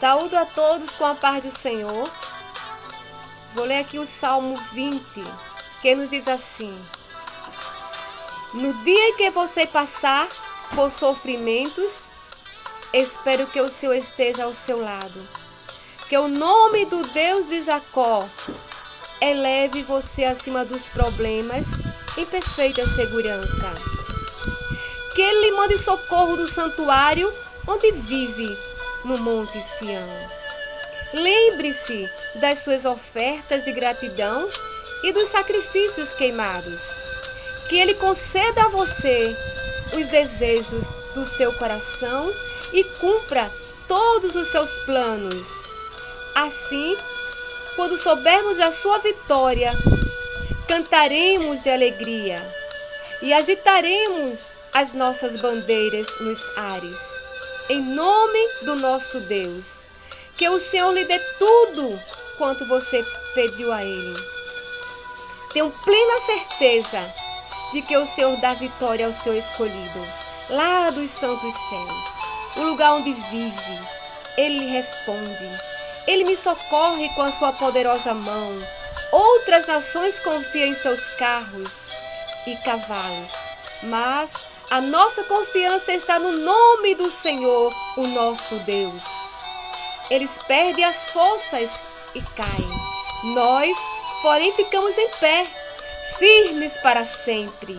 Saúdo a todos com a paz do Senhor. Vou ler aqui o Salmo 20, que nos diz assim: No dia em que você passar por sofrimentos, espero que o Senhor esteja ao seu lado. Que o nome do Deus de Jacó eleve você acima dos problemas em perfeita segurança. Que ele lhe mande socorro do santuário onde vive no Monte Sião. Lembre-se das suas ofertas de gratidão e dos sacrifícios queimados. Que Ele conceda a você os desejos do seu coração e cumpra todos os seus planos. Assim, quando soubermos a sua vitória, cantaremos de alegria e agitaremos as nossas bandeiras nos ares em nome do nosso Deus. Que o Senhor lhe dê tudo quanto você pediu a Ele. Tenho plena certeza de que o Senhor dá vitória ao seu escolhido, lá dos santos céus, o lugar onde vive. Ele responde. Ele me socorre com a sua poderosa mão. Outras nações confiam em seus carros e cavalos, mas a nossa confiança está no nome do Senhor, o nosso Deus. Eles perdem as forças e caem. Nós, porém, ficamos em pé, firmes para sempre.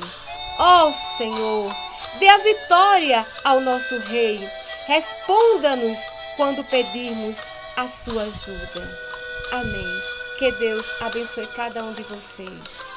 Ó oh, Senhor, dê a vitória ao nosso Rei. Responda-nos quando pedirmos a sua ajuda. Amém. Que Deus abençoe cada um de vocês.